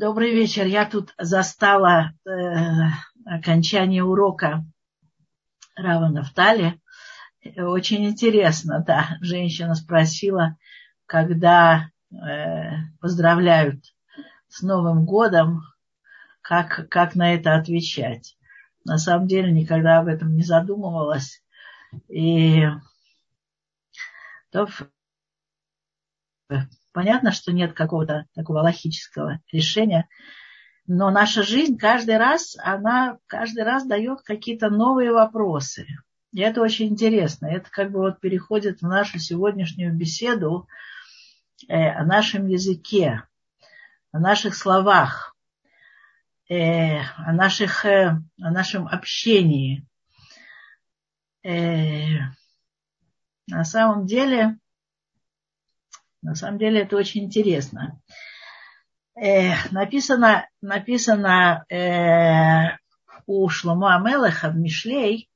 Добрый вечер. Я тут застала э, окончание урока Рава Нафтали. Очень интересно, да. Женщина спросила, когда э, поздравляют с Новым годом, как, как на это отвечать. На самом деле никогда об этом не задумывалась. И то, Понятно, что нет какого-то такого логического решения, но наша жизнь каждый раз, она каждый раз дает какие-то новые вопросы. И это очень интересно. Это как бы вот переходит в нашу сегодняшнюю беседу э, о нашем языке, о наших словах, э, о, наших, э, о нашем общении. На самом деле, на самом деле это очень интересно. Э, написано написано э, у Шлома Амелеха в Мишлей,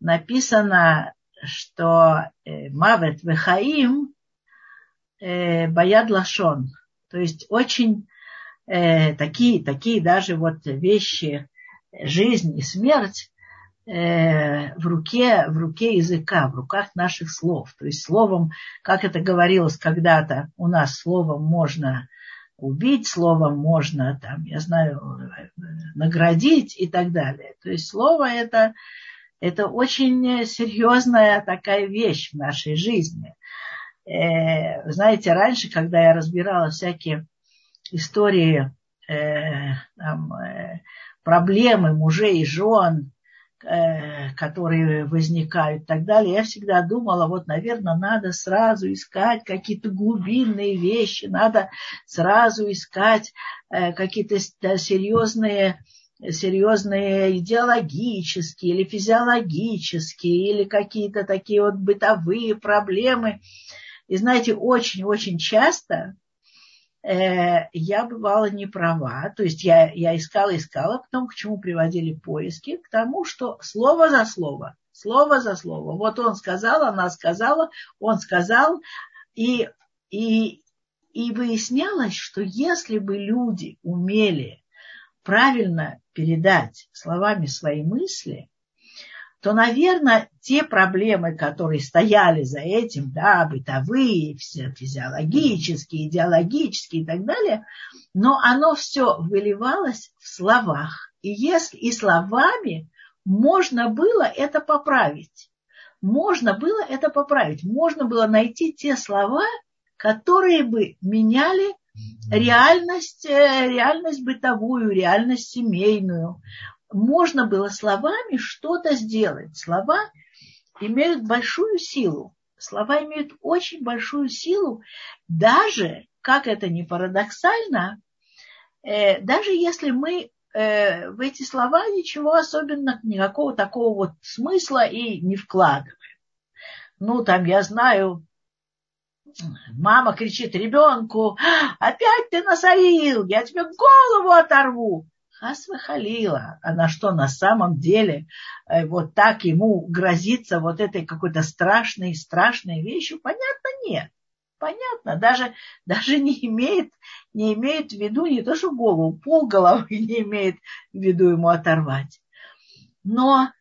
написано, что э, Мавет Вехаим э, Баяд Лашон. То есть очень э, такие, такие даже вот вещи, жизнь и смерть, Э, в руке, в руке языка, в руках наших слов. То есть словом, как это говорилось когда-то, у нас словом можно убить, словом можно, там, я знаю, наградить и так далее. То есть слово это, это очень серьезная такая вещь в нашей жизни. Э, знаете, раньше, когда я разбирала всякие истории, э, там, проблемы мужей и жен, которые возникают и так далее, я всегда думала, вот, наверное, надо сразу искать какие-то глубинные вещи, надо сразу искать э, какие-то серьезные серьезные идеологические или физиологические или какие-то такие вот бытовые проблемы. И знаете, очень-очень часто Э, я бывала не права. То есть я, я искала, искала, потом к чему приводили поиски? К тому, что слово за слово, слово за слово. Вот он сказал, она сказала, он сказал. И, и, и выяснялось, что если бы люди умели правильно передать словами свои мысли, то, наверное, те проблемы, которые стояли за этим, да, бытовые, все физиологические, идеологические и так далее, но оно все выливалось в словах. И если и словами можно было это поправить. Можно было это поправить. Можно было найти те слова, которые бы меняли реальность, э, реальность бытовую, реальность семейную можно было словами что-то сделать. Слова имеют большую силу. Слова имеют очень большую силу, даже, как это не парадоксально, э, даже если мы э, в эти слова ничего особенно, никакого такого вот смысла и не вкладываем. Ну, там, я знаю, мама кричит ребенку, опять ты насорил, я тебе голову оторву. Хасва халила. А на что на самом деле э, вот так ему грозится вот этой какой-то страшной, страшной вещью? Понятно, нет. Понятно, даже, даже не, имеет, не имеет в виду не то, что голову, пол головы не имеет в виду ему оторвать. Но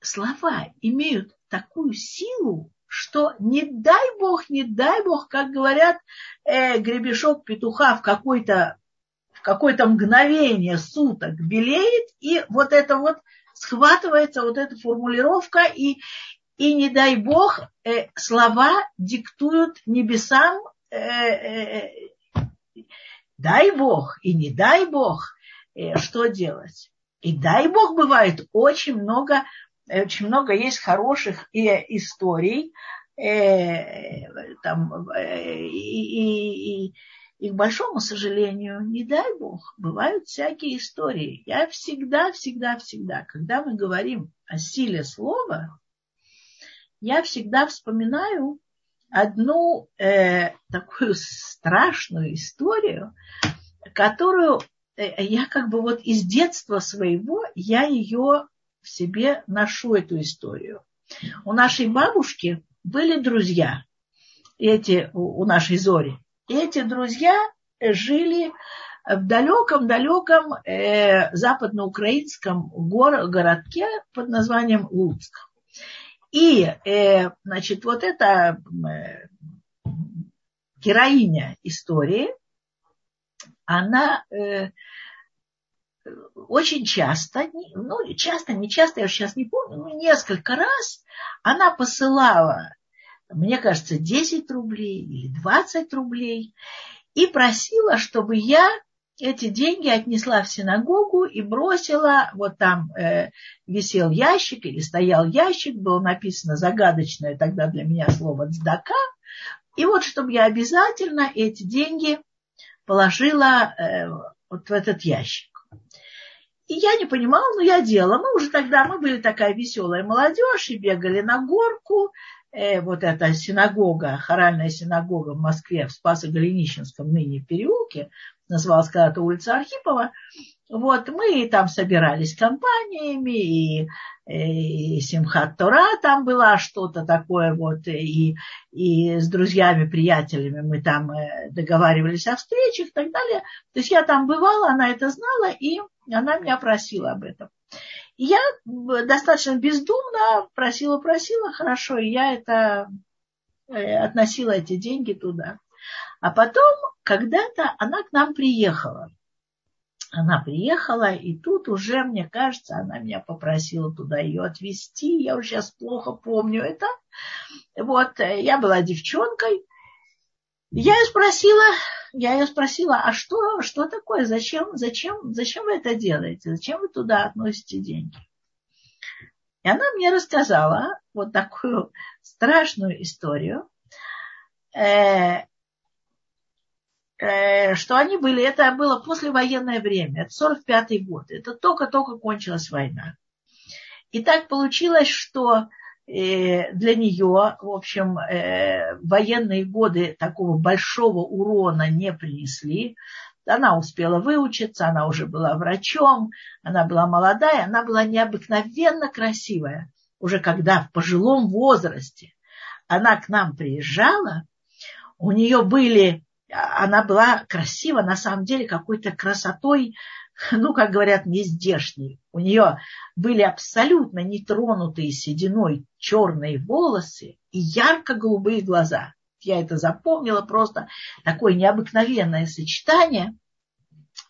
слова имеют такую силу, что не дай бог, не дай бог, как говорят, э, гребешок петуха в какой-то какое-то мгновение суток белеет, и вот это вот схватывается вот эта формулировка, и, и не дай бог, э, слова диктуют небесам, э, э, дай бог и не дай бог, э, что делать. И дай бог бывает очень много, очень много есть хороших э, историй, э, там, э, и, и, и к большому сожалению, не дай бог, бывают всякие истории. Я всегда, всегда, всегда, когда мы говорим о силе слова, я всегда вспоминаю одну э, такую страшную историю, которую э, я как бы вот из детства своего, я ее в себе ношу, эту историю. У нашей бабушки были друзья, эти у нашей Зори эти друзья жили в далеком-далеком э, западноукраинском гор- городке под названием Луцк. И, э, значит, вот эта э, героиня истории, она э, очень часто, ну, часто, не часто, я сейчас не помню, но несколько раз она посылала, мне кажется, 10 рублей или 20 рублей и просила, чтобы я эти деньги отнесла в синагогу и бросила, вот там э, висел ящик или стоял ящик, было написано загадочное тогда для меня слово «цдака», и вот чтобы я обязательно эти деньги положила э, вот в этот ящик. И я не понимала, но я делала. Мы уже тогда, мы были такая веселая молодежь и бегали на горку. Э, вот эта синагога, хоральная синагога в Москве, в Спасо-Голенищенском ныне переулке, называлась когда-то улица Архипова. Вот, мы там собирались компаниями, и, и Симхат Тора там была, что-то такое вот, и, и с друзьями, приятелями мы там э, договаривались о встречах и так далее. То есть я там бывала, она это знала, и она меня просила об этом. Я достаточно бездумно просила-просила, хорошо, и я это э, относила эти деньги туда. А потом когда-то она к нам приехала. Она приехала, и тут уже, мне кажется, она меня попросила туда ее отвезти. Я уже сейчас плохо помню это. Вот, э, я была девчонкой. Я ее спросила, я ее спросила, а что, что такое, зачем, зачем, зачем вы это делаете, зачем вы туда относите деньги? И она мне рассказала вот такую страшную историю, э, э, что они были, это было послевоенное время, это 45-й год, это только-только кончилась война. И так получилось, что для нее, в общем, э, военные годы такого большого урона не принесли. Она успела выучиться, она уже была врачом, она была молодая, она была необыкновенно красивая. Уже когда в пожилом возрасте она к нам приезжала, у нее были она была красива, на самом деле, какой-то красотой, ну, как говорят, не здешней. У нее были абсолютно нетронутые сединой черные волосы и ярко-голубые глаза. Я это запомнила просто. Такое необыкновенное сочетание.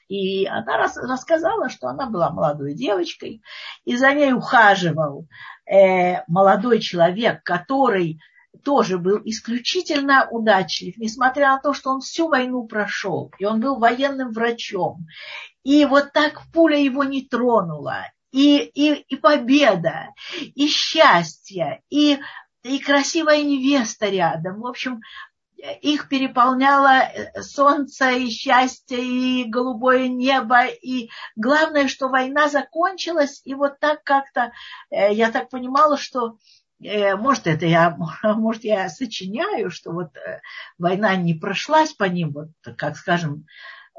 И она рас, рассказала, что она была молодой девочкой, и за ней ухаживал э, молодой человек, который тоже был исключительно удачлив, несмотря на то, что он всю войну прошел, и он был военным врачом. И вот так пуля его не тронула. И, и, и победа, и счастье, и, и красивая невеста рядом. В общем, их переполняло э, солнце и счастье, и голубое небо. И главное, что война закончилась. И вот так как-то, э, я так понимала, что может, это я, может, я сочиняю, что вот э, война не прошлась по ним, вот, как скажем,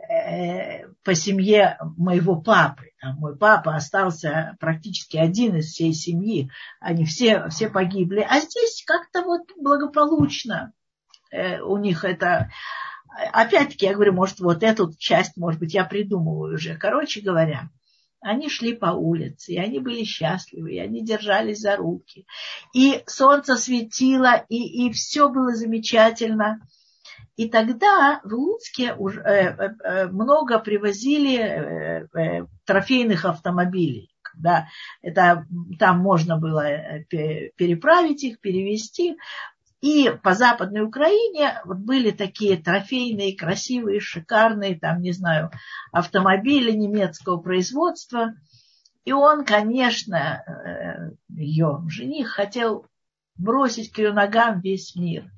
э, по семье моего папы. Мой папа остался практически один из всей семьи. Они все, все погибли. А здесь как-то вот благополучно у них это... Опять-таки, я говорю, может, вот эту часть, может быть, я придумываю уже. Короче говоря, они шли по улице, и они были счастливы, и они держались за руки. И солнце светило, и, и все было замечательно. И тогда в Луцке уже, э, э, э, много привозили трофейных автомобилей. Да, это, там можно было переправить их, перевести. И по Западной Украине вот были такие трофейные, красивые, шикарные, там, не знаю, автомобили немецкого производства. И он, конечно, э, ее жених хотел бросить к ее ногам весь мир.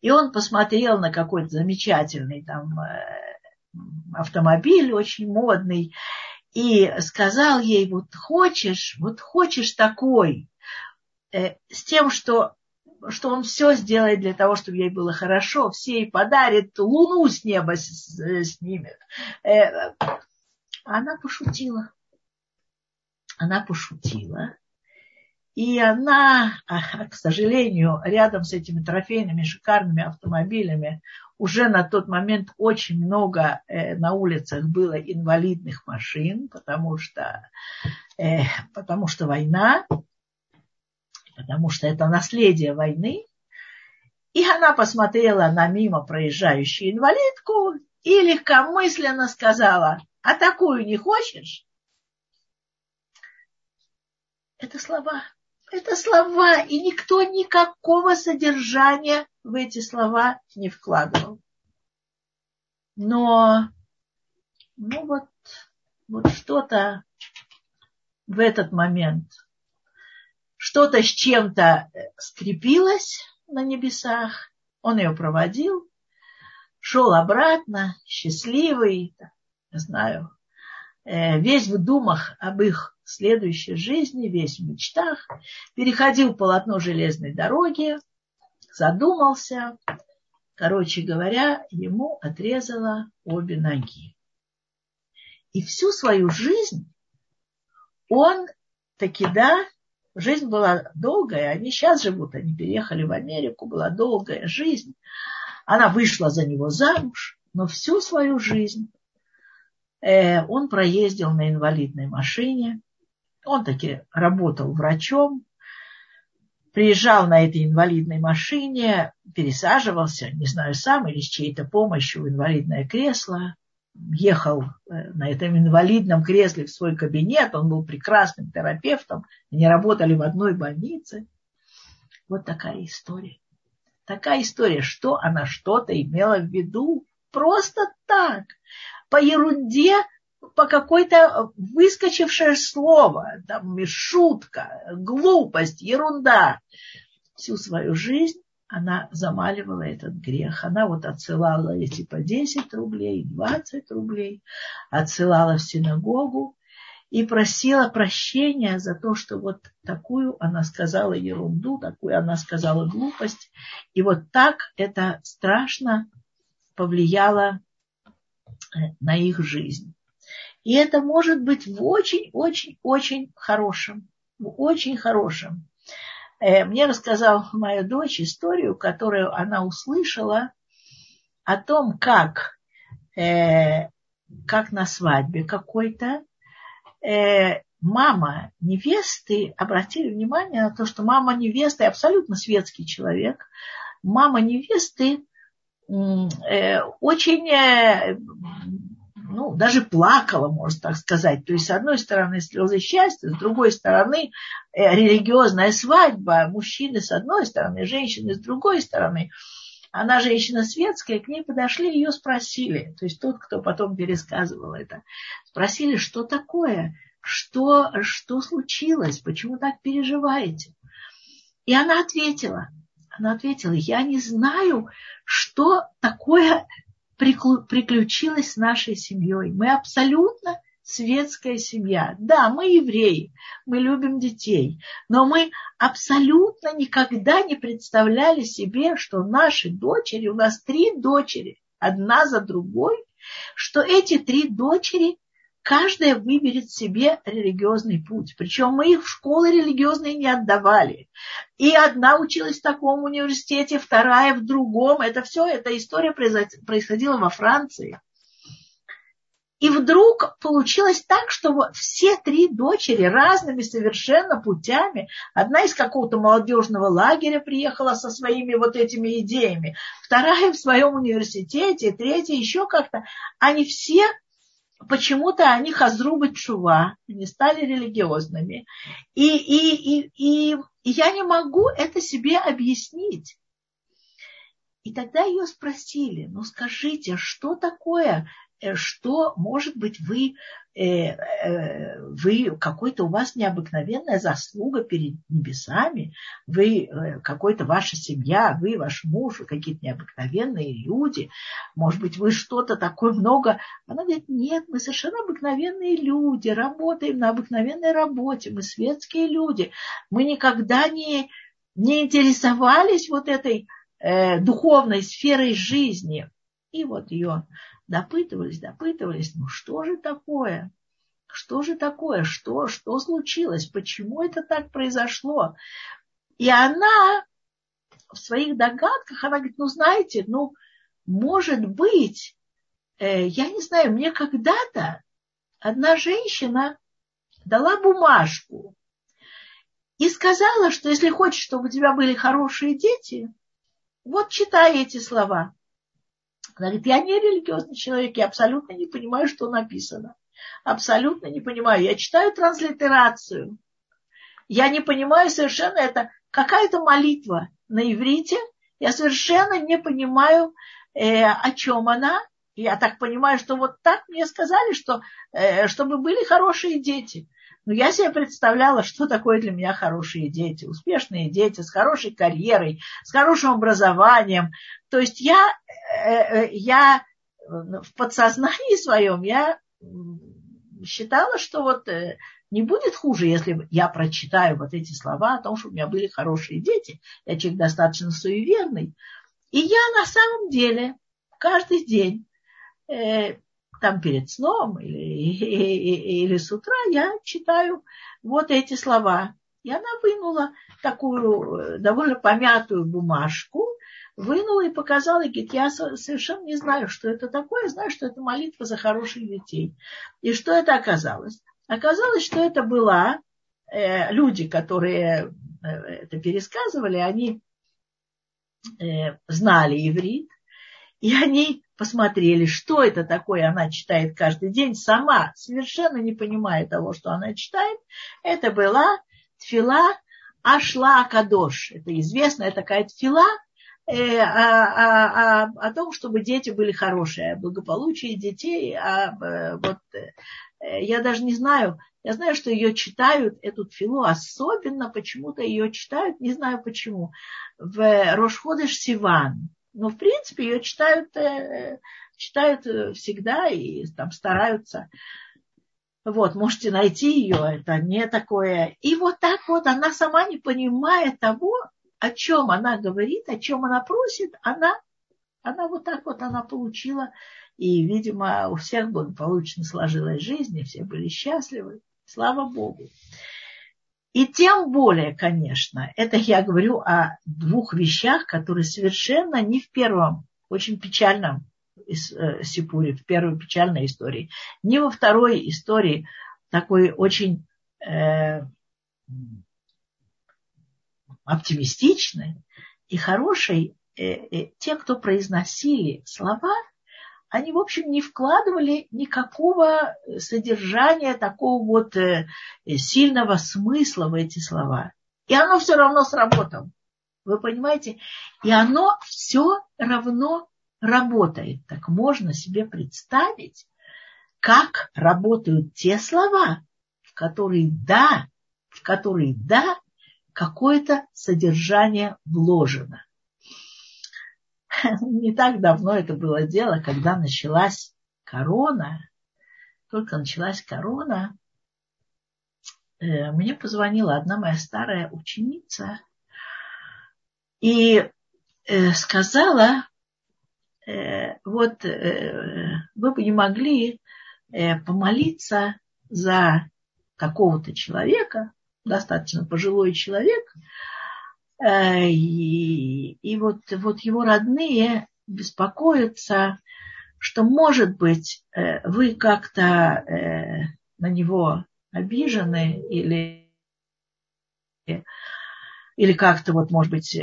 И он посмотрел на какой-то замечательный там э, автомобиль, очень модный, и сказал ей, вот хочешь, вот хочешь такой, э, с тем, что что он все сделает для того, чтобы ей было хорошо, все ей подарит, луну с неба снимет. Э, она пошутила. Она пошутила. И она, к сожалению, рядом с этими трофейными шикарными автомобилями уже на тот момент очень много э, на улицах было инвалидных машин, потому что, э, потому что война, потому что это наследие войны. И она посмотрела на мимо проезжающую инвалидку и легкомысленно сказала, а такую не хочешь? Это слова. Это слова, и никто никакого содержания в эти слова не вкладывал. Но, ну вот, вот что-то в этот момент, что-то с чем-то скрепилось на небесах, он ее проводил, шел обратно, счастливый, не знаю, э, весь в думах об их следующей жизни, весь в мечтах, переходил полотно железной дороги, задумался. Короче говоря, ему отрезало обе ноги. И всю свою жизнь он таки, да, жизнь была долгая, они сейчас живут, они переехали в Америку, была долгая жизнь. Она вышла за него замуж, но всю свою жизнь э, он проездил на инвалидной машине. Он таки работал врачом, приезжал на этой инвалидной машине, пересаживался, не знаю, сам или с чьей-то помощью в инвалидное кресло, ехал э, на этом инвалидном кресле в свой кабинет, он был прекрасным терапевтом, они работали в одной больнице. Вот такая история. Такая история, что она что-то имела в виду. Просто так. По ерунде по какой-то выскочившее слово, там шутка, глупость, ерунда. Всю свою жизнь она замаливала этот грех. Она вот отсылала эти по 10 рублей, 20 рублей, отсылала в синагогу и просила прощения за то, что вот такую она сказала ерунду, такую она сказала глупость. И вот так это страшно повлияло э, на их жизнь. И это может быть в очень-очень-очень хорошем, в очень хорошем. Э, мне рассказала моя дочь историю, которую она услышала о том, как, э, как на свадьбе какой-то э, мама невесты, обратили внимание на то, что мама невесты абсолютно светский человек, мама невесты очень ну, даже плакала, можно так сказать. То есть, с одной стороны, слезы счастья, с другой стороны, э, религиозная свадьба, мужчины с одной стороны, женщины с другой стороны. Она женщина светская, к ней подошли, ее спросили, то есть тот, кто потом пересказывал это, спросили, что такое, что, что случилось, почему так переживаете. И она ответила, она ответила, я не знаю, что такое приключилось с нашей семьей. Мы абсолютно светская семья. Да, мы евреи, мы любим детей, но мы абсолютно никогда не представляли себе, что наши дочери, у нас три дочери, одна за другой, что эти три дочери каждая выберет себе религиозный путь. Причем мы их в школы религиозные не отдавали. И одна училась в таком университете, вторая в другом. Это все, эта история происходила во Франции. И вдруг получилось так, что все три дочери разными совершенно путями, одна из какого-то молодежного лагеря приехала со своими вот этими идеями, вторая в своем университете, третья еще как-то, они все почему-то они хазрубы чува, они стали религиозными. И, и, и, и, я не могу это себе объяснить. И тогда ее спросили, ну скажите, что такое Э, что, может быть, вы, вы какой-то у вас необыкновенная заслуга перед небесами, вы какой-то ваша семья, вы, ваш муж, какие-то необыкновенные люди, может быть, вы что-то такое много. Она говорит, нет, мы совершенно обыкновенные люди, работаем на обыкновенной работе, мы светские люди, мы никогда не, не интересовались вот этой э, духовной сферой жизни. И вот ее допытывались, допытывались, ну что же такое? Что же такое? Что, что случилось? Почему это так произошло? И она в своих догадках, она говорит, ну знаете, ну может быть, э, я не знаю, мне когда-то одна женщина дала бумажку и сказала, что если хочешь, чтобы у тебя были хорошие дети, вот читай эти слова. Она говорит, я не религиозный человек, я абсолютно не понимаю, что написано. Абсолютно не понимаю. Я читаю транслитерацию. Я не понимаю совершенно это. Какая-то молитва на иврите. Я совершенно не понимаю, э, о чем она. Я так понимаю, что вот так мне сказали, что э, чтобы были хорошие дети. Но я себе представляла, что такое для меня хорошие дети, успешные дети с хорошей карьерой, с хорошим образованием. То есть я, э, э, я в подсознании своем я считала, что вот э, не будет хуже, если я прочитаю вот эти слова о том, что у меня были хорошие дети. Я человек достаточно суеверный. И я на самом деле каждый день там перед сном или, или с утра я читаю вот эти слова. И она вынула такую э, довольно помятую бумажку, вынула и показала, и говорит, я совершенно не знаю, что это такое, знаю, что это молитва за хороших детей. И что это оказалось? Оказалось, что это была э, люди, которые э, это пересказывали, они э, знали иврит, и они посмотрели, что это такое она читает каждый день, сама, совершенно не понимая того, что она читает. Это была тфила Ашла Кадош. Это известная такая тфила о, о, о, о том, чтобы дети были хорошие, о благополучии детей. О, э, вот, э, я даже не знаю, я знаю, что ее читают, эту тфилу, особенно почему-то ее читают, не знаю почему, в Рошходыш Сиван но, в принципе, ее читают, э, читают э, всегда и там стараются. Вот, можете найти ее, это не такое. И вот так вот она сама не понимая того, о чем она говорит, о чем она просит, она, она вот так вот она получила. И, видимо, у всех благополучно сложилась жизнь, и все были счастливы. Слава Богу. И тем более, конечно, это я говорю о двух вещах, которые совершенно не в первом, очень печальном э, Сипуре, в первой печальной истории, не во второй истории, такой очень э, оптимистичной и хорошей, э, э, те, кто произносили слова, они, в общем, не вкладывали никакого содержания, такого вот э, сильного смысла в эти слова. И оно все равно сработало. Вы понимаете? И оно все равно работает. Так можно себе представить, как работают те слова, в которые да, в которые да, какое-то содержание вложено. не так давно это было дело, когда началась корона, только началась корона, э, мне позвонила одна моя старая ученица и э, сказала, э, вот вы бы не могли помолиться за какого-то человека, достаточно пожилой человек, и, и вот, вот его родные беспокоятся, что, может быть, э, вы как-то э, на него обижены или, или как-то вот, может быть,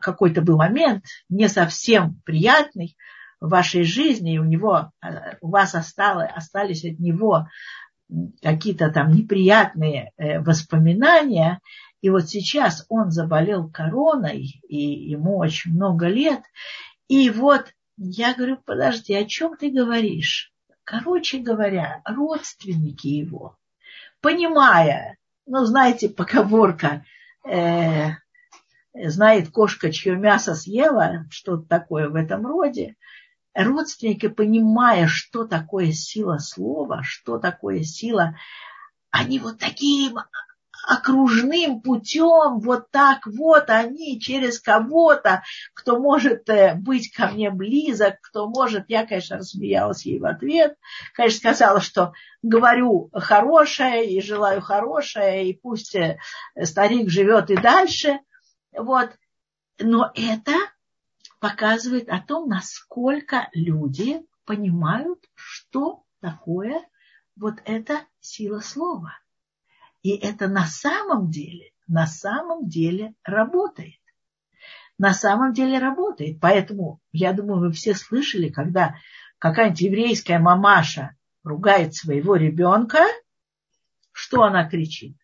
какой-то был момент не совсем приятный в вашей жизни, и у него, у вас осталось, остались от него какие-то там неприятные воспоминания, и вот сейчас он заболел короной, и ему очень много лет. И вот я говорю, подожди, о чем ты говоришь? Короче говоря, родственники его, понимая, ну, знаете, поговорка, э, знает кошка, чье мясо съела, что-то такое в этом роде, родственники, понимая, что такое сила слова, что такое сила, они вот такие окружным путем, вот так вот они через кого-то, кто может э, быть ко мне близок, кто может, я, конечно, рассмеялась ей в ответ, конечно, сказала, что говорю хорошее и желаю хорошее, и пусть э, старик живет и дальше, вот, но это показывает о том, насколько люди понимают, что такое вот эта сила слова. И это на самом деле, на самом деле работает. На самом деле работает. Поэтому, я думаю, вы все слышали, когда какая-нибудь еврейская мамаша ругает своего ребенка, что она кричит?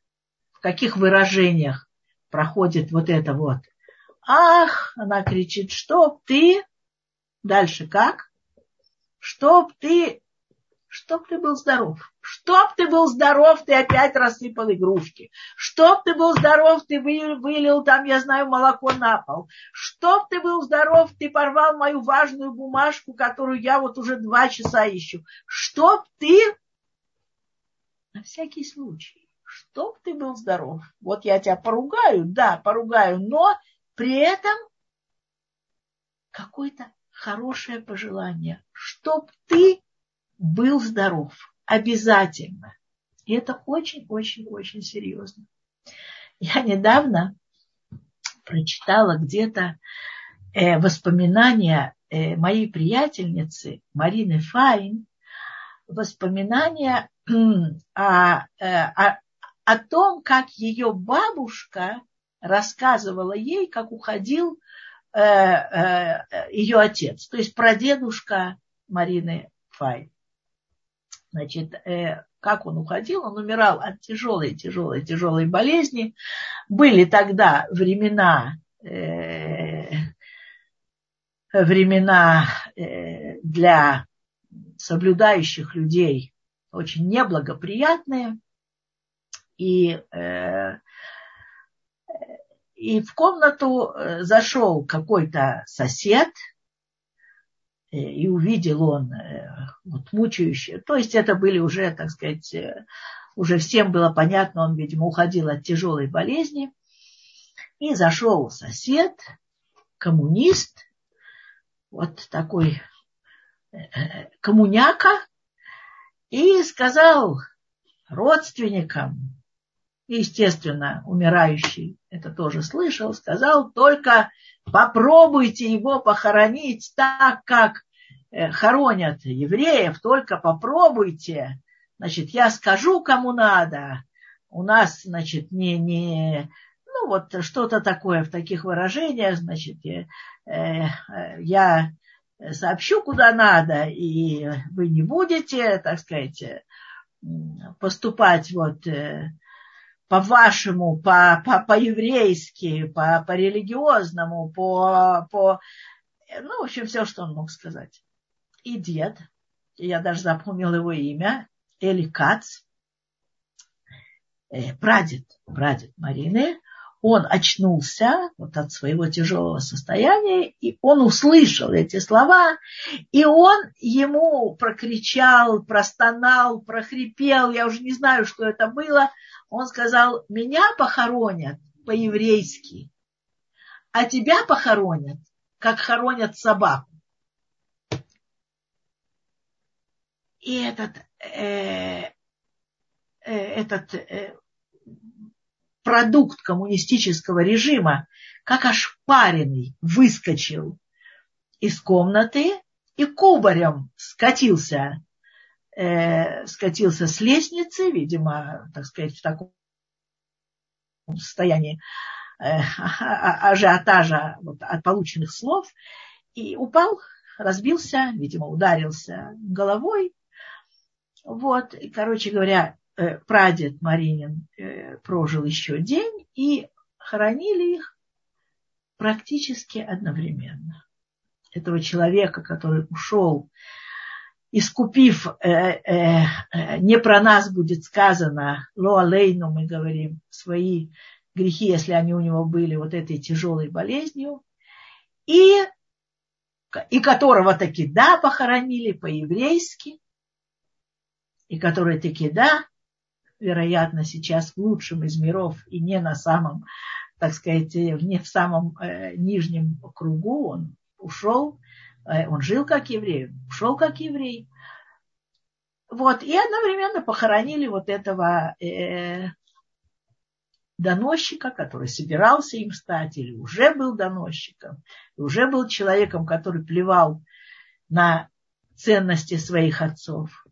В каких выражениях проходит вот это вот? Ах, она кричит, чтоб ты, дальше как? Чтоб ты Чтоб ты был здоров. Чтоб ты был здоров, ты опять рассыпал игрушки. Чтоб ты был здоров, ты вылил там, я знаю, молоко на пол. Чтоб ты был здоров, ты порвал мою важную бумажку, которую я вот уже два часа ищу. Чтоб ты... На всякий случай. Чтоб ты был здоров. Вот я тебя поругаю, да, поругаю, но при этом какое-то хорошее пожелание. Чтоб ты был здоров. Обязательно. И это очень-очень-очень серьезно. Я недавно прочитала где-то э, воспоминания э, моей приятельницы Марины Файн, воспоминания э, о, о, о том, как ее бабушка рассказывала ей, как уходил э, э, ее отец, то есть прадедушка Марины Файн. Значит, э, как он уходил? Он умирал от тяжелой, тяжелой, тяжелой болезни. Были тогда времена, э, времена э, для соблюдающих людей очень неблагоприятные. И, э, и в комнату э, зашел какой-то сосед – и увидел он э, вот, мучающее. То есть это были уже, так сказать, э, уже всем было понятно, он, видимо, уходил от тяжелой болезни. И зашел сосед, коммунист, вот такой коммуняка, и сказал родственникам, естественно, умирающий это тоже слышал, сказал, только попробуйте его похоронить так, как э, хоронят евреев, только попробуйте. Значит, я скажу, кому надо. У нас, значит, не, не, ну вот что-то такое в таких выражениях, значит, э, э, я сообщу, куда надо, и вы не будете, так сказать, поступать вот по-вашему, по, по, по-еврейски, по, по-религиозному, по, по... Ну, в общем, все, что он мог сказать. И дед, я даже запомнил его имя, Эли Кац, э, прадед, прадед Марины, он очнулся вот от своего тяжелого состояния, и он услышал эти слова, и он ему прокричал, простонал, прохрипел, я уже не знаю, что это было, он сказал, меня похоронят по-еврейски, а тебя похоронят, как хоронят собаку. И этот, э, э, этот э, продукт коммунистического режима, как ошпаренный, выскочил из комнаты и кубарем скатился э, скатился с лестницы, видимо, так сказать, в таком состоянии э, ажиотажа вот, от полученных слов, и упал, разбился, видимо, ударился головой. Вот, и, короче говоря, прадед Маринин э, прожил еще день, и хоронили их практически одновременно. Этого человека, который ушел искупив, э, э, э, не про нас будет сказано, ло алейну мы говорим, свои грехи, если они у него были вот этой тяжелой болезнью, и, и которого таки да похоронили по-еврейски, и который таки да, вероятно, сейчас в лучшем из миров и не на самом, так сказать, не в самом э, нижнем кругу, он ушел Э, он жил как еврей, ушел как еврей. Вот, и одновременно похоронили вот этого, э, доносчика, который собирался им стать или уже был доносчиком, уже был человеком, который плевал на ценности своих отцов.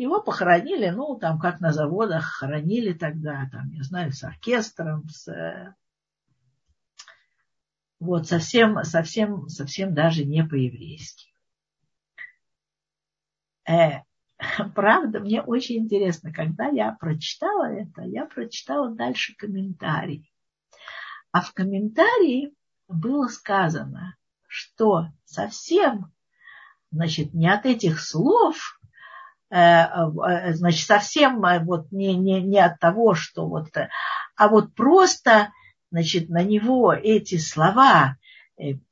Его похоронили, ну, там, как на заводах хоронили тогда, там, я знаю, с оркестром, с... Вот, совсем, совсем, совсем даже не по-еврейски. Э, правда, мне очень интересно, когда я прочитала это, я прочитала дальше комментарий. А в комментарии было сказано, что совсем, значит, не от этих слов, э, э, значит, совсем э, вот не, не, не от того, что вот, а вот просто, значит, на него эти слова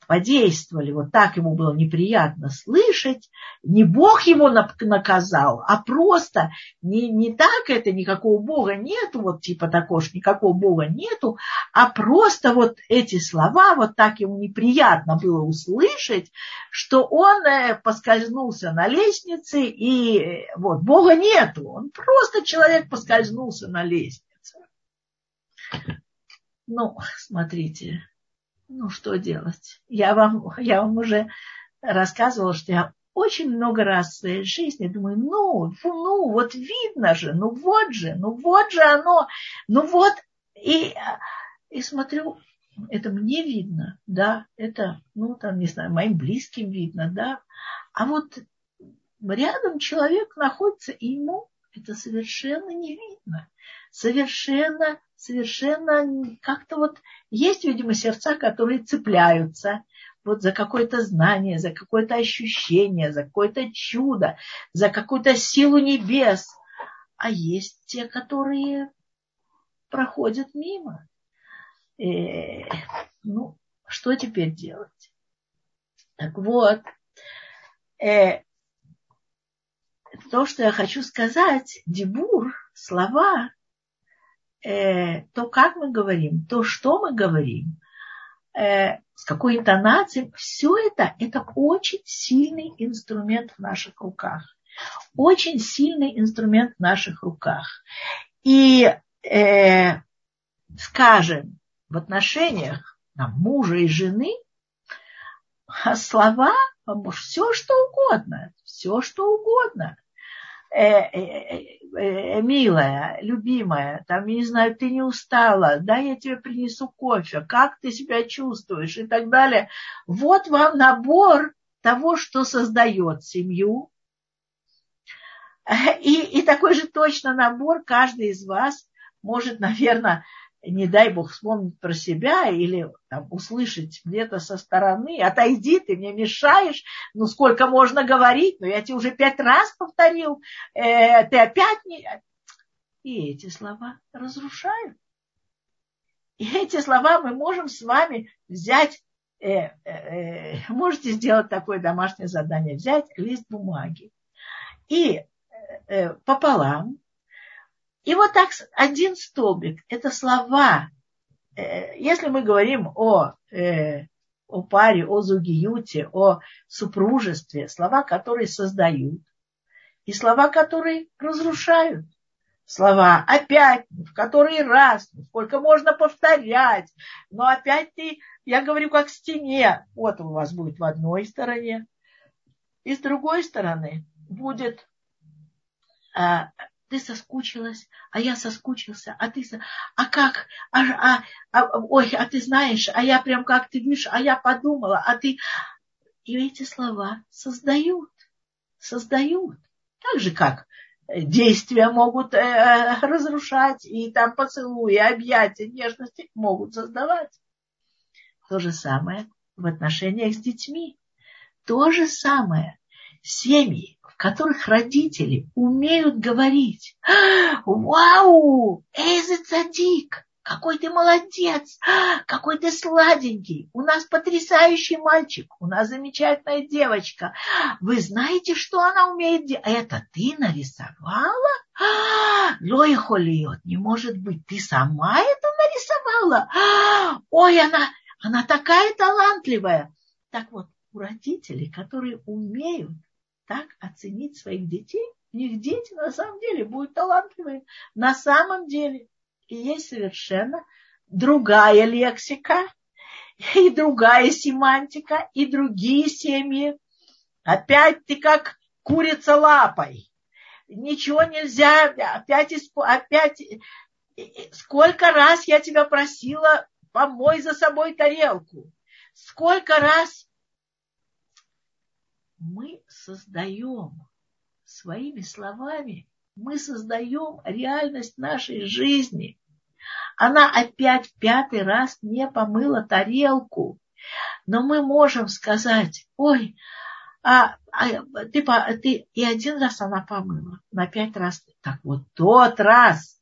подействовали, вот так ему было неприятно слышать, не Бог его наказал, а просто не, не так это, никакого Бога нету, вот типа такого, что никакого Бога нету, а просто вот эти слова, вот так ему неприятно было услышать, что он э, поскользнулся на лестнице, и э, вот Бога нету, он просто человек поскользнулся на лестнице. Ну, смотрите, ну что делать? Я вам, я вам уже рассказывала, что я очень много раз в своей жизни думаю, ну, ну, вот видно же, ну вот же, ну вот же оно, ну вот, и, и смотрю, это мне видно, да, это, ну, там, не знаю, моим близким видно, да, а вот рядом человек находится, и ему это совершенно не видно, совершенно совершенно как-то вот есть, видимо, сердца, которые цепляются вот за какое-то знание, за какое-то ощущение, за какое-то чудо, за какую-то силу небес. А есть те, которые проходят мимо. И, э, ну, что теперь делать? Так вот, э, то, что я хочу сказать, дебур, слова, э, то, как мы говорим, то, что мы говорим, э, с какой интонацией, все это, это очень сильный инструмент в наших руках. Очень сильный инструмент в наших руках. И, э, скажем, в отношениях там, мужа и жены, а слова, все что угодно, все что угодно – милая, любимая, там, не знаю, ты не устала, да, я тебе принесу кофе, как ты себя чувствуешь и так далее. Вот вам набор того, что создает семью. И, и такой же точно набор каждый из вас может, наверное, не дай бог вспомнить про себя или там, услышать где-то со стороны, отойди, ты мне мешаешь, ну сколько можно говорить, ну я тебе уже пять раз повторил, э, ты опять не... И эти слова разрушают. И эти слова мы можем с вами взять, э, э, э можете сделать такое домашнее задание, взять лист бумаги и э, э пополам и вот так один столбик – это слова. Э, если мы говорим о, э, о паре, о зугиюте, о супружестве, слова, которые создают, и слова, которые разрушают. Слова опять, в который раз, сколько можно повторять, но опять ты, я говорю, как стене. Вот у вас будет в одной стороне, и с другой стороны будет а, ты соскучилась, а я соскучился, а ты, а как, а, а, а, ой, а ты знаешь, а я прям как ты видишь, а я подумала, а ты, и эти слова создают, создают, так же как действия могут э, разрушать, и там поцелуи, объятия, нежности могут создавать. То же самое в отношениях с детьми. То же самое. Семьи которых родители умеют говорить. Вау! Эйзы цадик! Какой ты молодец! Какой ты сладенький! У нас потрясающий мальчик! У нас замечательная девочка! Вы знаете, что она умеет делать? Это ты нарисовала? Лоихолиот, не может быть, ты сама это нарисовала? Ой, она, она такая талантливая! Так вот, у родителей, которые умеют так оценить своих детей, у них дети на самом деле будут талантливые. На самом деле. и есть совершенно другая лексика, и другая семантика, и другие семьи. Опять ты как курица лапой. Ничего нельзя, опять, опять, сколько раз я тебя просила, помой за собой тарелку. Сколько раз мы создаем своими словами, мы создаем реальность нашей жизни. Она опять пятый раз не помыла тарелку. Но мы можем сказать, ой, а, а ты, ты, и один раз она помыла, на пять раз. Так вот, тот раз,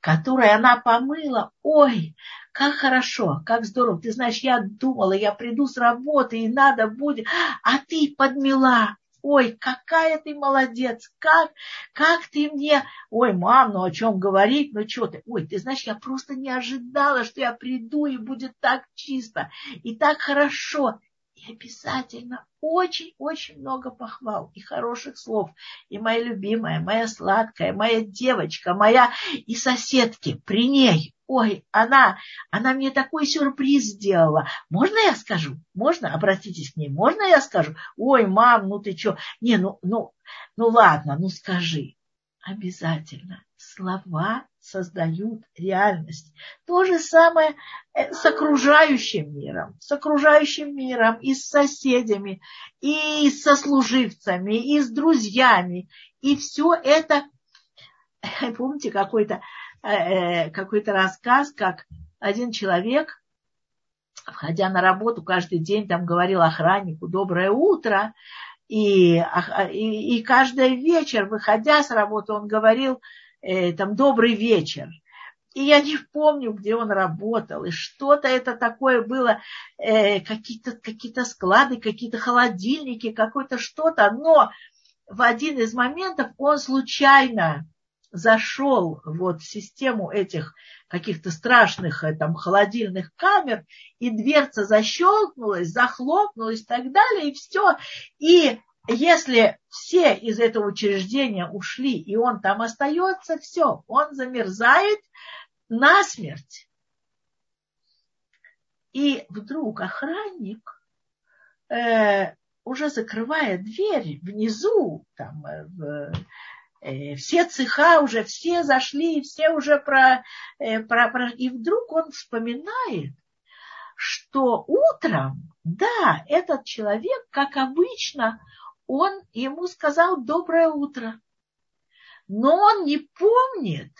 который она помыла, ой, как хорошо, как здорово. Ты знаешь, я думала, я приду с работы, и надо будет, а ты подмела ой, какая ты молодец, как, как ты мне, ой, мам, ну о чем говорить, ну что ты, ой, ты знаешь, я просто не ожидала, что я приду и будет так чисто и так хорошо. И обязательно очень-очень много похвал и хороших слов. И моя любимая, моя сладкая, моя девочка, моя и соседки при ней ой, она, она мне такой сюрприз сделала. Можно я скажу? Можно? Обратитесь к ней. Можно я скажу? Ой, мам, ну ты что? Не, ну, ну, ну ладно, ну скажи. Обязательно. Слова создают реальность. То же самое э, с окружающим миром, с окружающим миром и с соседями, и со служивцами, и с друзьями. И все это, помните, какой-то какой-то рассказ, как один человек, входя на работу, каждый день там говорил охраннику «доброе утро», и, и, и каждый вечер, выходя с работы, он говорил э, там «добрый вечер». И я не помню, где он работал, и что-то это такое было, э, какие-то какие склады, какие-то холодильники, какое-то что-то, но в один из моментов он случайно зашел вот в систему этих каких-то страшных э, там холодильных камер, и дверца защелкнулась, захлопнулась и так далее, и все. И если все из этого учреждения ушли, и он там остается, все, он замерзает насмерть. И вдруг охранник, э, уже закрывая дверь внизу, там, э, в, все цеха уже, все зашли, все уже про, э, про, про... И вдруг он вспоминает, что утром, да, этот человек, как обычно, он ему сказал доброе утро. Но он не помнит,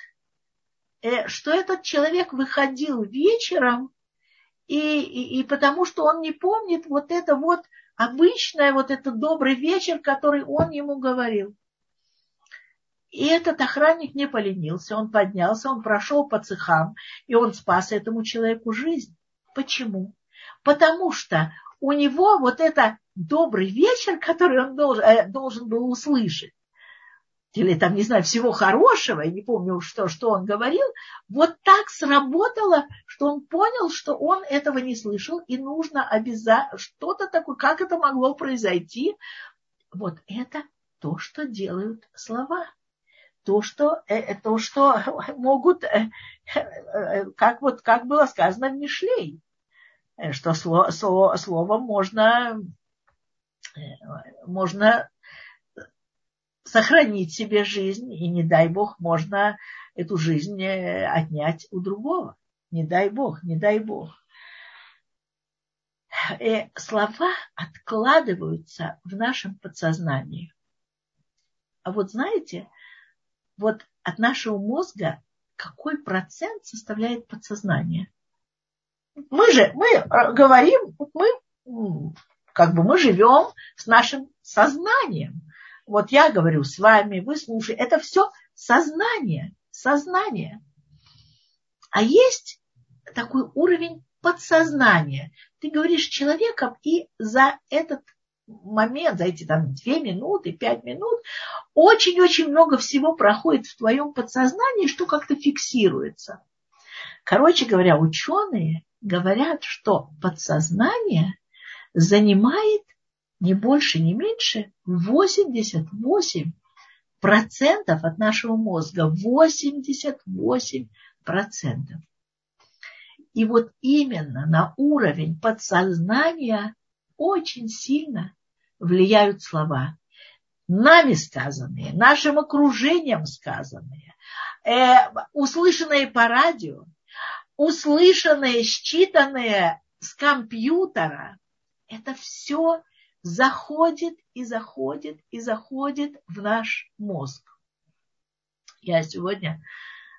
э, что этот человек выходил вечером, и, и, и потому что он не помнит вот это вот обычное, вот этот добрый вечер, который он ему говорил. И этот охранник не поленился, он поднялся, он прошел по цехам, и он спас этому человеку жизнь. Почему? Потому что у него вот это добрый вечер, который он должен, э, должен был услышать, или там, не знаю, всего хорошего, я не помню, что, что он говорил, вот так сработало, что он понял, что он этого не слышал, и нужно обязательно что-то такое, как это могло произойти. Вот это то, что делают слова то, что, э, э, то, что могут, э, как, вот, как было сказано в Мишлей, что слово, слово, словом можно, можно сохранить себе жизнь, и не дай Бог, можно эту жизнь отнять у другого. Не дай Бог, не дай Бог. И слова откладываются в нашем подсознании. А вот знаете, вот от нашего мозга какой процент составляет подсознание? Мы же, мы э, говорим, мы как бы мы живем с нашим сознанием. Вот я говорю с вами, вы слушаете. Это все сознание, сознание. А есть такой уровень подсознания. Ты говоришь человеком, и за этот момент, за эти там две минуты, пять минут, очень-очень много всего проходит в твоем подсознании, что как-то фиксируется. Короче говоря, ученые говорят, что подсознание занимает не больше, не меньше 88 процентов от нашего мозга. 88 процентов. И вот именно на уровень подсознания очень сильно влияют слова. Нами сказанные, нашим окружением сказанные, э, услышанные по радио, услышанные, считанные с компьютера. Это все заходит и заходит и заходит в наш мозг. Я сегодня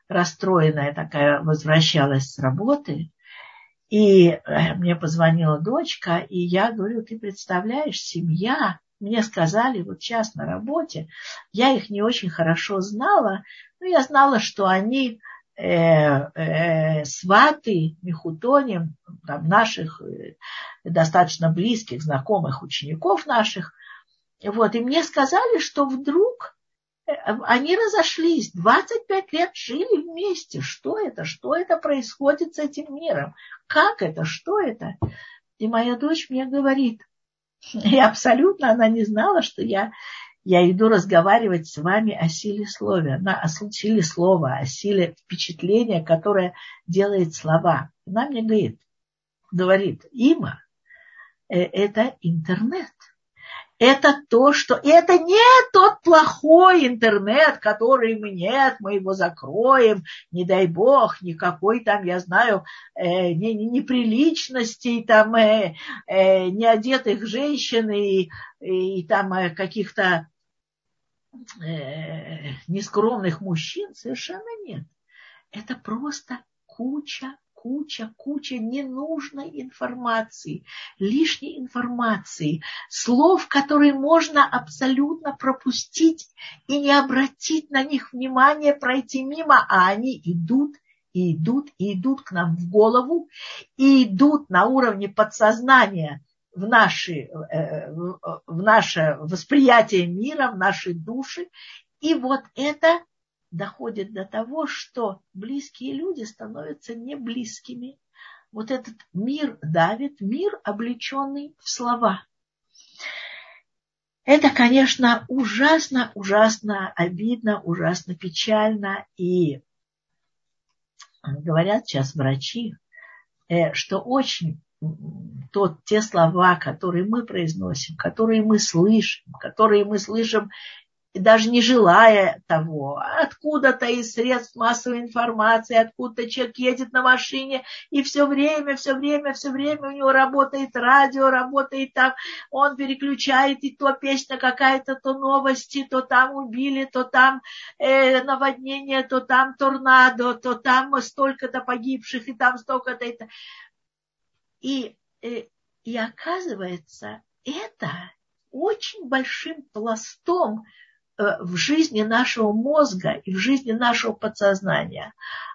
расстроенная такая возвращалась с работы, и э, мне позвонила дочка, и я говорю, ты представляешь, семья, мне сказали вот сейчас на работе, я их не очень хорошо знала, но я знала, что они э, э, сваты, мехутоним, там, наших достаточно близких, знакомых учеников наших. Вот, и мне сказали, что вдруг они разошлись, 25 лет жили вместе. Что это? Что это происходит с этим миром? Как это? Что это? И моя дочь мне говорит, и абсолютно она не знала, что я, я иду разговаривать с вами о силе слова, о силе слова, о силе впечатления, которое делает слова. Она мне говорит, говорит, има э, – это интернет – это то, что... это не тот плохой интернет, который мы нет, мы его закроем, не дай бог, никакой там, я знаю, э, неприличностей, там, э, э, неодетых женщин и, и там э, каких-то э, нескромных мужчин совершенно нет. Это просто куча куча, куча ненужной информации, лишней информации, слов, которые можно абсолютно пропустить и не обратить на них внимание, пройти мимо, а они идут и идут и идут к нам в голову и идут на уровне подсознания в, наши, э, в наше восприятие мира, в наши души. И вот это доходит до того, что близкие люди становятся не близкими. Вот этот мир давит, мир, облеченный в слова. Это, конечно, ужасно, ужасно обидно, ужасно печально. И говорят сейчас врачи, э, что очень тот, те слова, которые мы произносим, которые мы слышим, которые мы слышим даже не желая того, откуда-то из средств массовой информации, откуда-то человек едет на машине, и все время, все время, все время у него работает радио, работает там, он переключает, и то песня какая-то, то новости, то там убили, то там э, наводнение, то там торнадо, то там столько-то погибших, и там столько-то. Это. И, э, и оказывается, это очень большим пластом в жизни нашего мозга и в жизни нашего подсознания.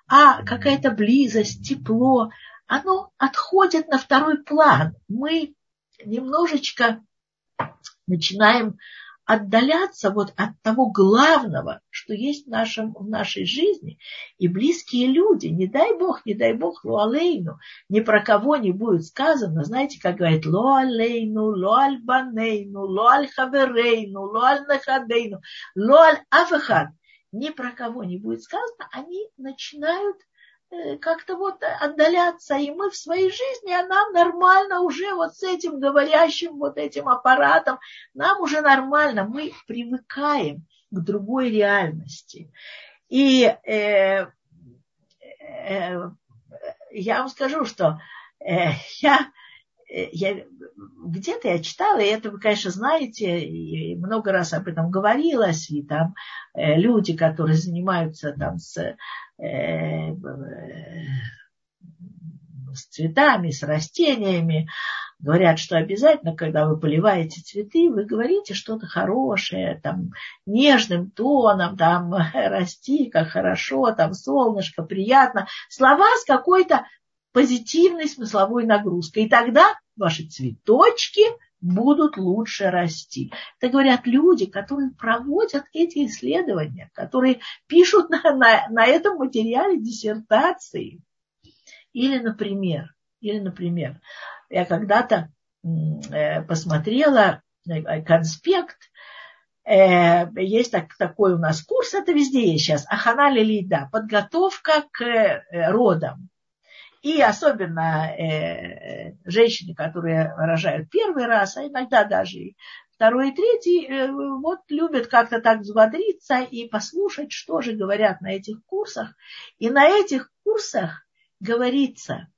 А какая-то близость, тепло, оно отходит на второй план. Мы немножечко начинаем отдаляться вот от того главного, что есть в, нашем, в нашей жизни. И близкие люди, не дай бог, не дай бог, луалейну, ни про кого не будет сказано, знаете, как говорит, луалейну, луаль банейну, луаль хаверейну, луаль афахад, ни про кого не будет сказано, они начинают как-то вот отдаляться, и мы в своей жизни, а нам нормально уже вот с этим говорящим вот этим аппаратом, нам уже нормально, мы привыкаем к другой реальности. И э, э, я вам скажу, что э, я, э, я где-то я читала, и это вы, конечно, знаете, и много раз об этом говорилось, и там э, люди, которые занимаются там с Э, с цветами, с растениями. Говорят, что обязательно, когда вы поливаете цветы, вы говорите что-то хорошее, там, нежным тоном, там, расти, как хорошо, там, солнышко, приятно. Слова с какой-то позитивной смысловой нагрузкой. И тогда ваши цветочки будут лучше расти. Это говорят люди, которые проводят эти исследования, которые пишут на, на, на этом материале диссертации. Или, например, или, например, я когда-то э, посмотрела э, конспект Э, есть так, такой у нас курс, это везде есть сейчас, Ахана Лилида, подготовка к родам. И особенно э, женщины, которые рожают первый раз, а иногда даже и второй и третий, э, вот любят как-то так взбодриться и послушать, что же говорят на этих курсах. И на этих курсах говорится,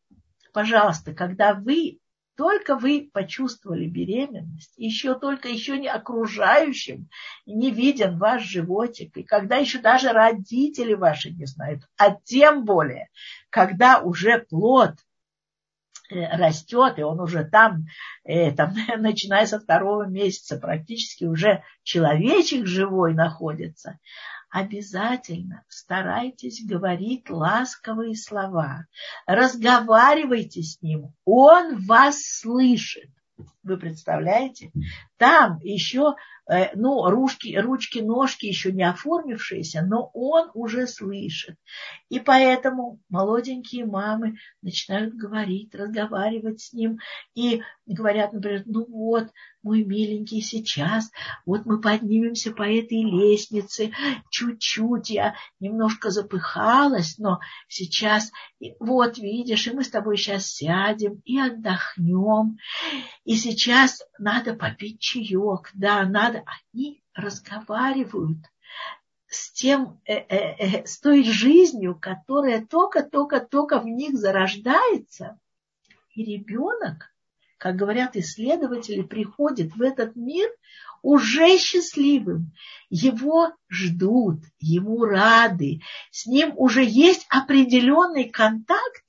пожалуйста, когда вы только вы почувствовали беременность, еще только еще не окружающим не виден ваш животик, и когда еще даже родители ваши не знают, а тем более, когда уже плод э, растет, и он уже там, э, там, начиная со второго месяца, практически уже человечек живой находится, обязательно старайтесь говорить ласковые слова. Разговаривайте с ним. Он вас слышит. Вы представляете? Там еще, э, ну, ручки, ручки, ножки еще не оформившиеся, но он уже слышит. И поэтому молоденькие мамы начинают говорить, разговаривать с ним. И говорят, например, ну вот, мой миленький, сейчас вот мы поднимемся по этой лестнице, чуть-чуть я немножко запыхалась, но сейчас, вот видишь, и мы с тобой сейчас сядем и отдохнем, и сейчас надо попить чаек, да, надо, они разговаривают с тем, э, э, э, с той жизнью, которая только-только-только в них зарождается. И ребенок как говорят исследователи, приходит в этот мир уже счастливым. Его ждут, ему рады, с ним уже есть определенный контакт,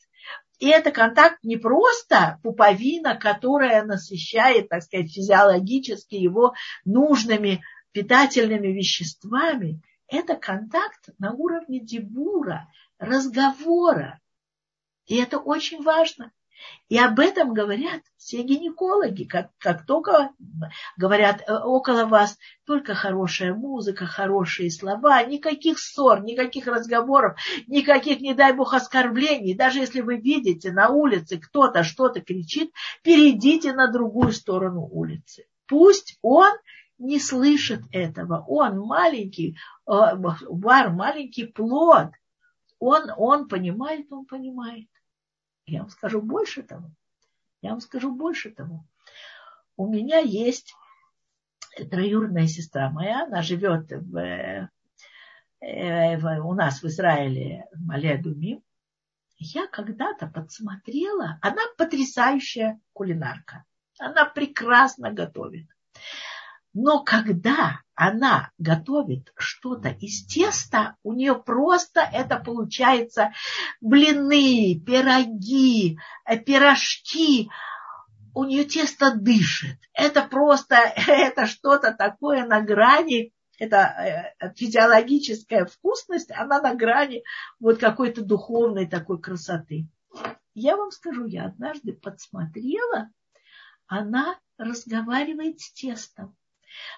и это контакт не просто пуповина, которая насыщает, так сказать, физиологически его нужными питательными веществами. Это контакт на уровне дебура, разговора. И это очень важно. И об этом говорят все гинекологи, как, как только говорят э, около вас только хорошая музыка, хорошие слова, никаких ссор, никаких разговоров, никаких, не дай бог, оскорблений. Даже если вы видите на улице кто-то что-то кричит, перейдите на другую сторону улицы. Пусть он не слышит этого. Он маленький, э, маленький плод. Он, он понимает, он понимает. Я вам скажу больше того. Я вам скажу больше того. У меня есть троюродная сестра моя, она живет в, э, в, у нас в Израиле, в Малядуми. Я когда-то подсмотрела, она потрясающая кулинарка. Она прекрасно готовит. Но когда она готовит что-то из теста, у нее просто это получается блины, пироги, э, пирожки. У нее тесто дышит. Это просто, это что-то такое на грани, это э, физиологическая вкусность, она на грани вот какой-то духовной такой красоты. Я вам скажу, я однажды подсмотрела, она разговаривает с тестом.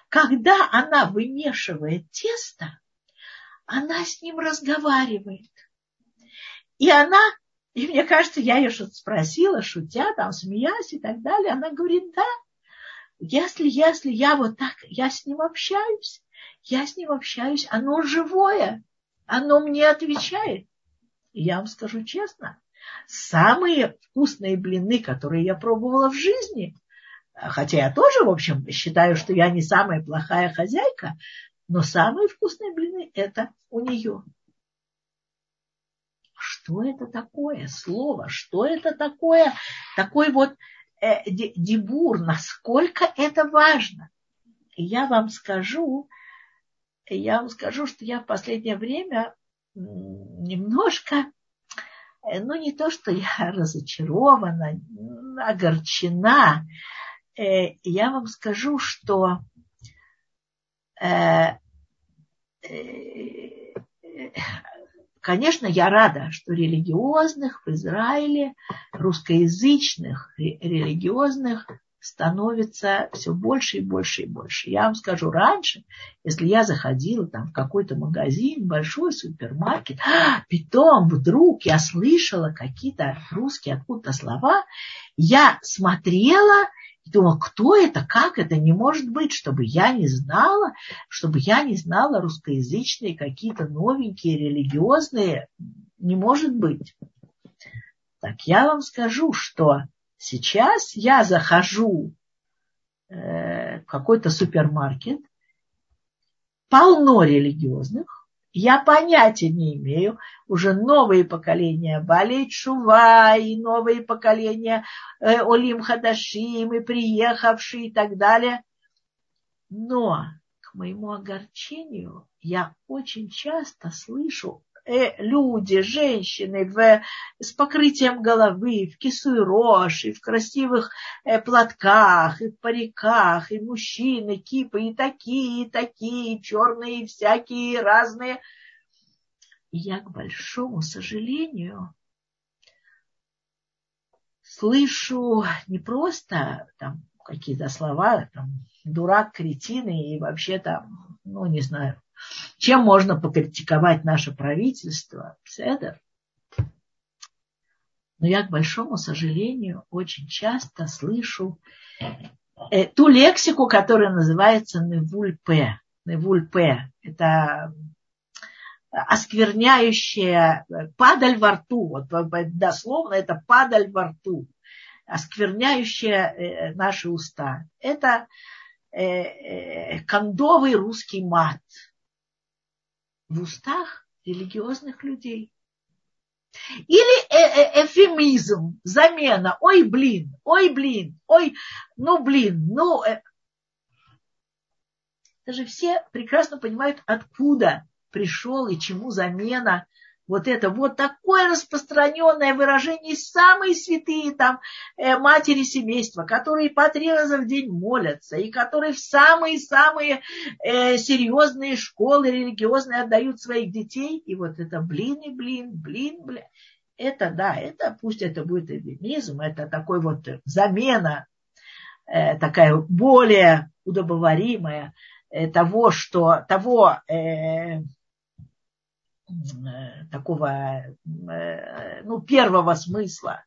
Когда она вымешивает тесто, она с ним разговаривает. И она, и мне кажется, я ее что-то спросила, шутя, там, смеясь и так далее. Она говорит, да, если, если я вот так, я с ним общаюсь, я с ним общаюсь, оно живое, оно мне отвечает. И я вам скажу честно, самые вкусные блины, которые я пробовала в жизни, Хотя я тоже, в общем, считаю, что я не самая плохая хозяйка, но самые вкусные блины это у нее. Что это такое слово? Что это такое? Такой вот э, дебур, насколько это важно. Я вам скажу, я вам скажу, что я в последнее время немножко, э, ну не то, что я разочарована, огорчена, Э, я вам скажу, что э, э, конечно, я рада, что религиозных в Израиле, русскоязычных религиозных становится все больше и больше и больше. Я вам скажу, раньше, если я заходила там в какой-то магазин, большой супермаркет, а, потом вдруг я слышала какие-то русские откуда-то слова, я смотрела И думала, кто это, как это, не может быть, чтобы я не знала, чтобы я не знала русскоязычные какие-то новенькие религиозные, не может быть. Так я вам скажу, что сейчас я захожу э, в какой-то супермаркет, полно религиозных, я понятия не имею. Уже новые поколения болеют Шува, и новые поколения э, Олим Хадашим, и приехавшие и так далее. Но, к моему огорчению, я очень часто слышу люди, женщины в, с покрытием головы, в кису и в красивых э, платках, и в париках, и мужчины, кипы, и такие, и такие, и черные, и всякие разные. И я, к большому сожалению, слышу не просто там какие-то слова, там, дурак, кретины и вообще там, ну, не знаю, чем можно покритиковать наше правительство, Седер. Но я, к большому сожалению, очень часто слышу э, ту лексику, которая называется невульпе. Невульпе. Это оскверняющая падаль во рту. Вот дословно это падаль во рту. Оскверняющая э, наши уста. Это э, кондовый русский мат в устах религиозных людей. Или э -э эфемизм, замена. Ой, блин, ой, блин, ой, ну, блин, ну. Э. Даже все прекрасно понимают, откуда пришел и чему замена вот это вот такое распространенное выражение, самые святые там э, матери семейства, которые по три раза в день молятся, и которые в самые-самые э, серьезные школы религиозные отдают своих детей, и вот это блин и блин, блин, блин, это да, это пусть это будет эвенизм, это такой вот замена, э, такая более удобоваримая э, того, что того Э, такого, э, ну, первого смысла.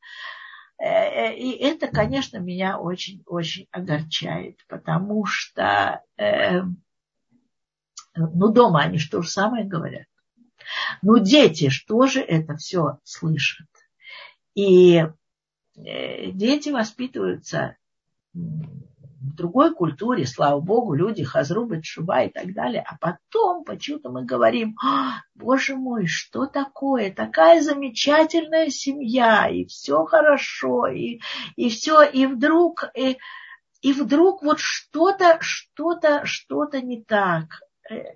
Э, и это, конечно, меня очень-очень огорчает, потому что, ну, дома они что же самое говорят. Ну, дети, что же это все слышат? И дети воспитываются в другой культуре, слава богу, люди хазрубы, шуба и так далее. А потом почему-то мы говорим, а, боже мой, что такое? Такая замечательная семья, и все хорошо, и, и все, и вдруг, и, и вдруг вот что-то, что-то, что-то не так. Э,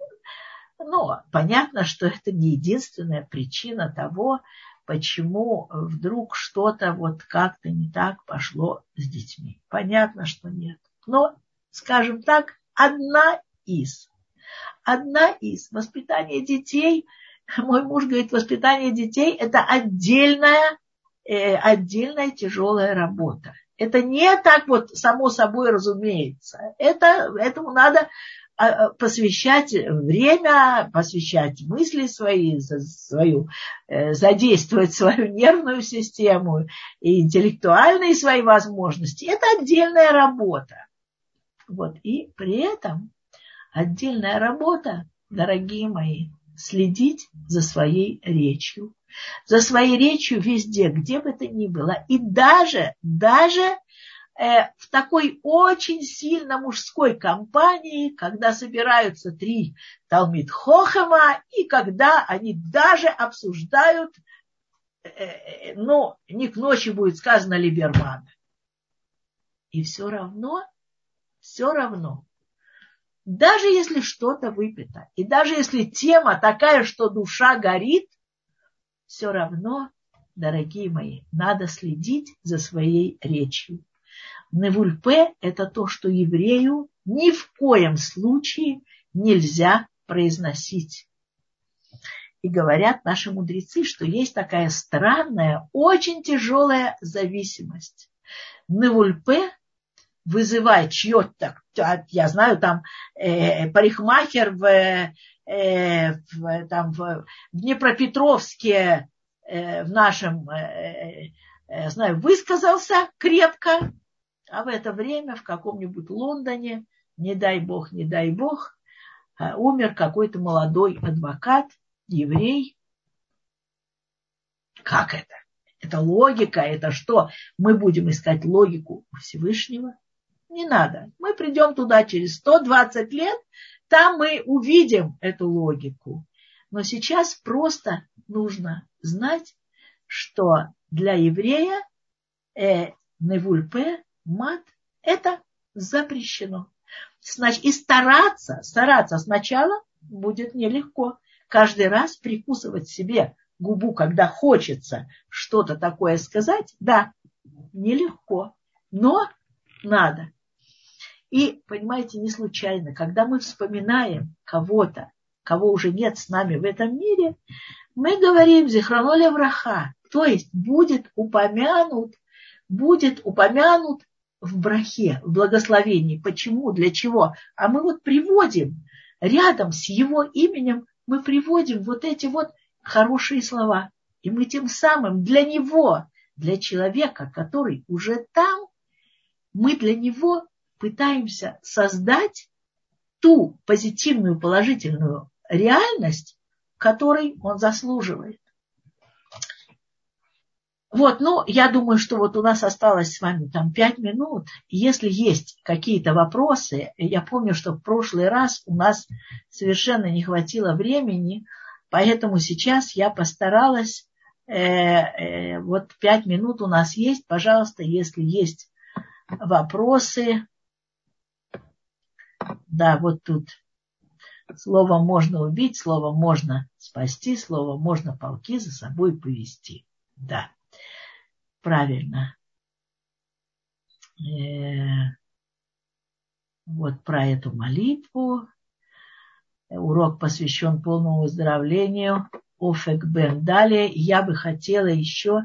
но понятно, что это не единственная причина того, почему вдруг что-то вот как-то не так пошло с детьми. Понятно, что нет но, скажем так, одна из. Одна из. Воспитание детей, мой муж говорит, воспитание детей – это отдельная, э, отдельная тяжелая работа. Это не так вот само собой разумеется. Это, этому надо а, а, посвящать время, посвящать мысли свои, свою, э, задействовать свою нервную систему и интеллектуальные свои возможности. Это отдельная работа. Вот. И при этом отдельная работа, дорогие мои, следить за своей речью. За своей речью везде, где бы это ни было. И даже, даже э, в такой очень сильно мужской компании, когда собираются три Талмит Хохема, и когда они даже обсуждают, э, э, ну, не к ночи будет сказано Либермана. И все равно все равно. Даже если что-то выпито, и даже если тема такая, что душа горит, все равно, дорогие мои, надо следить за своей речью. Невульпе – это то, что еврею ни в коем случае нельзя произносить. И говорят наши мудрецы, что есть такая странная, очень тяжелая зависимость. Невульпе вызывает чье-то, я знаю, там э, парикмахер в, э, в, там, в, в Днепропетровске, э, в нашем, э, э, знаю, высказался крепко, А в это время в каком-нибудь Лондоне, не дай бог, не дай бог, а, умер какой-то молодой адвокат, еврей. Как это? Это логика, это что? Мы будем искать логику у Всевышнего? Не надо. Мы придем туда через 120 лет, там мы увидим эту логику. Но сейчас просто нужно знать, что для еврея э, невульпе, мат, это запрещено. Значит, и стараться, стараться сначала будет нелегко. Каждый раз прикусывать себе губу, когда хочется что-то такое сказать, да, нелегко, но надо. И, понимаете, не случайно, когда мы вспоминаем кого-то, кого уже нет с нами в этом мире, мы говорим «Зихраноля враха», то есть будет упомянут, будет упомянут в брахе, в благословении. Почему, для чего? А мы вот приводим рядом с его именем, мы приводим вот эти вот хорошие слова. И мы тем самым для него, для человека, который уже там, мы для него пытаемся создать ту позитивную, положительную реальность, которой он заслуживает. Вот, ну, я думаю, что вот у нас осталось с вами там пять минут. Если есть какие-то вопросы, я помню, что в прошлый раз у нас совершенно не хватило времени, поэтому сейчас я постаралась, э, э, вот пять минут у нас есть, пожалуйста, если есть вопросы. Да, вот тут слово можно убить, слово можно спасти, слово можно полки за собой повести. Да правильно. Э, вот про эту молитву. Урок посвящен полному выздоровлению. Офек Бен. Далее я бы хотела еще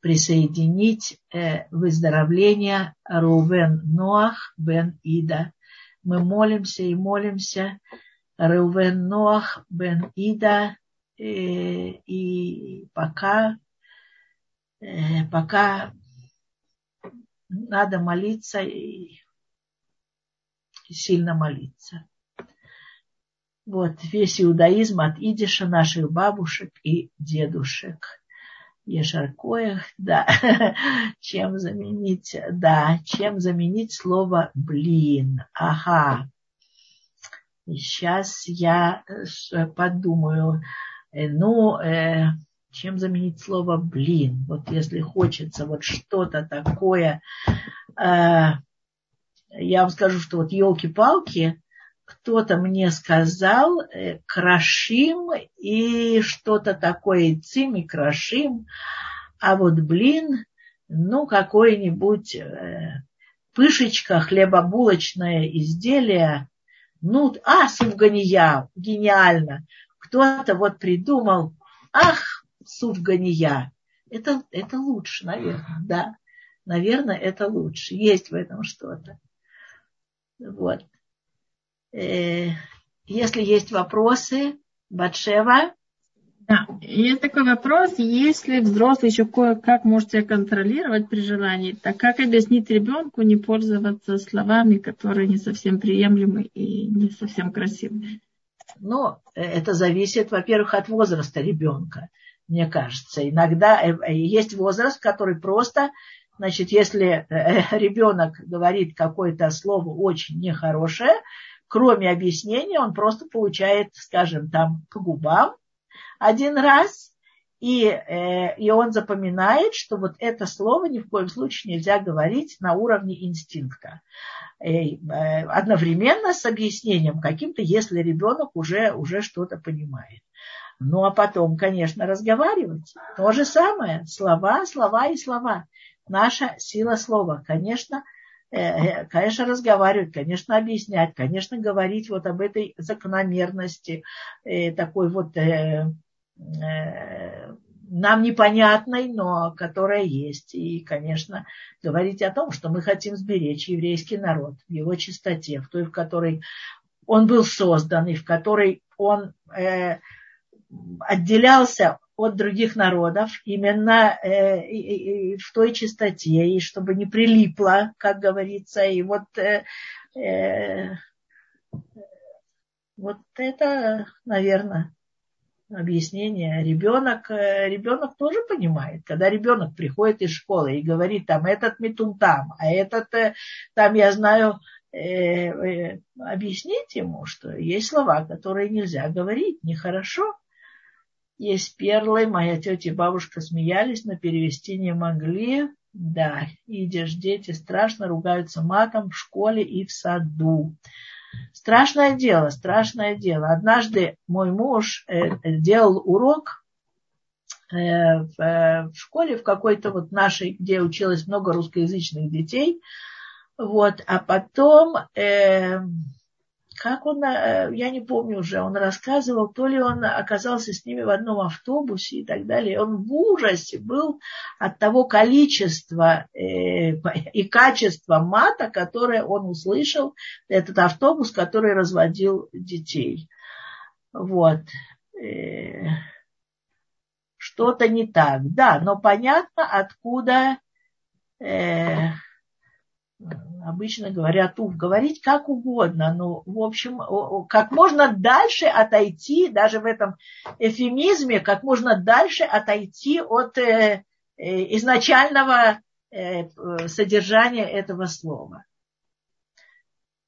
присоединить э, выздоровление Рувен Ноах Бен Ида. Мы молимся и молимся. Рувен Ноах Бен Ида. Э, и пока Э, пока надо молиться и, и сильно молиться. Вот весь иудаизм от идиша наших бабушек и дедушек. Ешаркоях, да, чем заменить, да, чем заменить слово блин, ага. И сейчас я э, подумаю, э, ну, э, чем заменить слово блин. Вот если хочется вот что-то такое, э, я вам скажу, что вот елки-палки, кто-то мне сказал э, крошим и что-то такое цим и крошим, а вот блин, ну какое-нибудь э, пышечка, хлебобулочное изделие, ну, а, сувгания, гениально. Кто-то вот придумал, ах, суфгания. Это, это лучше, наверное, да. Наверное, это лучше. Есть в этом что-то. Вот. Э, если есть вопросы, Батшева. Да, есть такой вопрос, если взрослый еще кое-как может себя контролировать при желании, так как объяснить ребенку не пользоваться словами, которые не совсем приемлемы и не совсем красивые? Ну, это зависит, во-первых, от возраста ребенка мне кажется. Иногда э, э, есть возраст, который просто, значит, если э, ребенок говорит какое-то слово очень нехорошее, кроме объяснения, он просто получает, скажем, там по губам один раз, и, и он запоминает, что вот это слово ни в коем случае нельзя говорить на уровне инстинкта. Одновременно с объяснением каким-то, если ребенок уже, уже что-то понимает. Ну, а потом, конечно, разговаривать. То же самое. Слова, слова и слова. Наша сила слова. Конечно, э, э, конечно, разговаривать, конечно, объяснять, конечно, говорить вот об этой закономерности, э, такой вот нам непонятной, но которая есть. И, конечно, говорить о том, что мы хотим сберечь еврейский народ в его чистоте, в той, в которой он был создан, и в которой он отделялся от других народов, именно э, и, и в той чистоте, и чтобы не прилипло, как говорится. И вот, э, э, вот это, наверное, объяснение. Ребенок, э, ребенок тоже понимает, когда ребенок приходит из школы и говорит, там, этот метун там, а этот, э, там, я знаю, э, э, объяснить ему, что есть слова, которые нельзя говорить, нехорошо. Есть перлы, моя тетя и бабушка смеялись, но перевести не могли. Да, идешь, дети страшно ругаются матом в школе и в саду. Страшное дело, страшное дело. Однажды мой муж э, делал урок э, в школе, в какой-то вот нашей, где училось много русскоязычных детей. Вот, а потом э, как он, э, я не помню уже, он рассказывал, то ли он оказался с ними в одном автобусе и так далее. Он в ужасе был от того количества э, и качества мата, которое он услышал, этот автобус, который разводил детей. Вот. Э, что-то не так. Да, но понятно, откуда обычно говорят уф, говорить как угодно, но, в общем, как можно дальше отойти, даже в этом эфемизме, как можно дальше отойти от э, э, изначального э, содержания этого слова.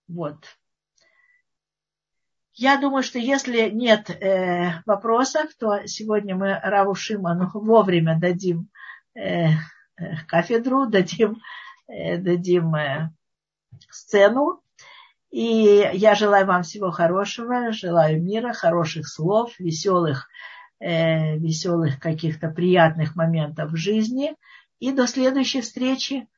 Вот. Я думаю, что если нет э, вопросов, то сегодня мы Раву Шиману вовремя дадим э, кафедру, дадим, э, дадим э, сцену. И я желаю вам всего хорошего, желаю мира, хороших слов, веселых, э, веселых каких-то приятных моментов в жизни. И до следующей встречи.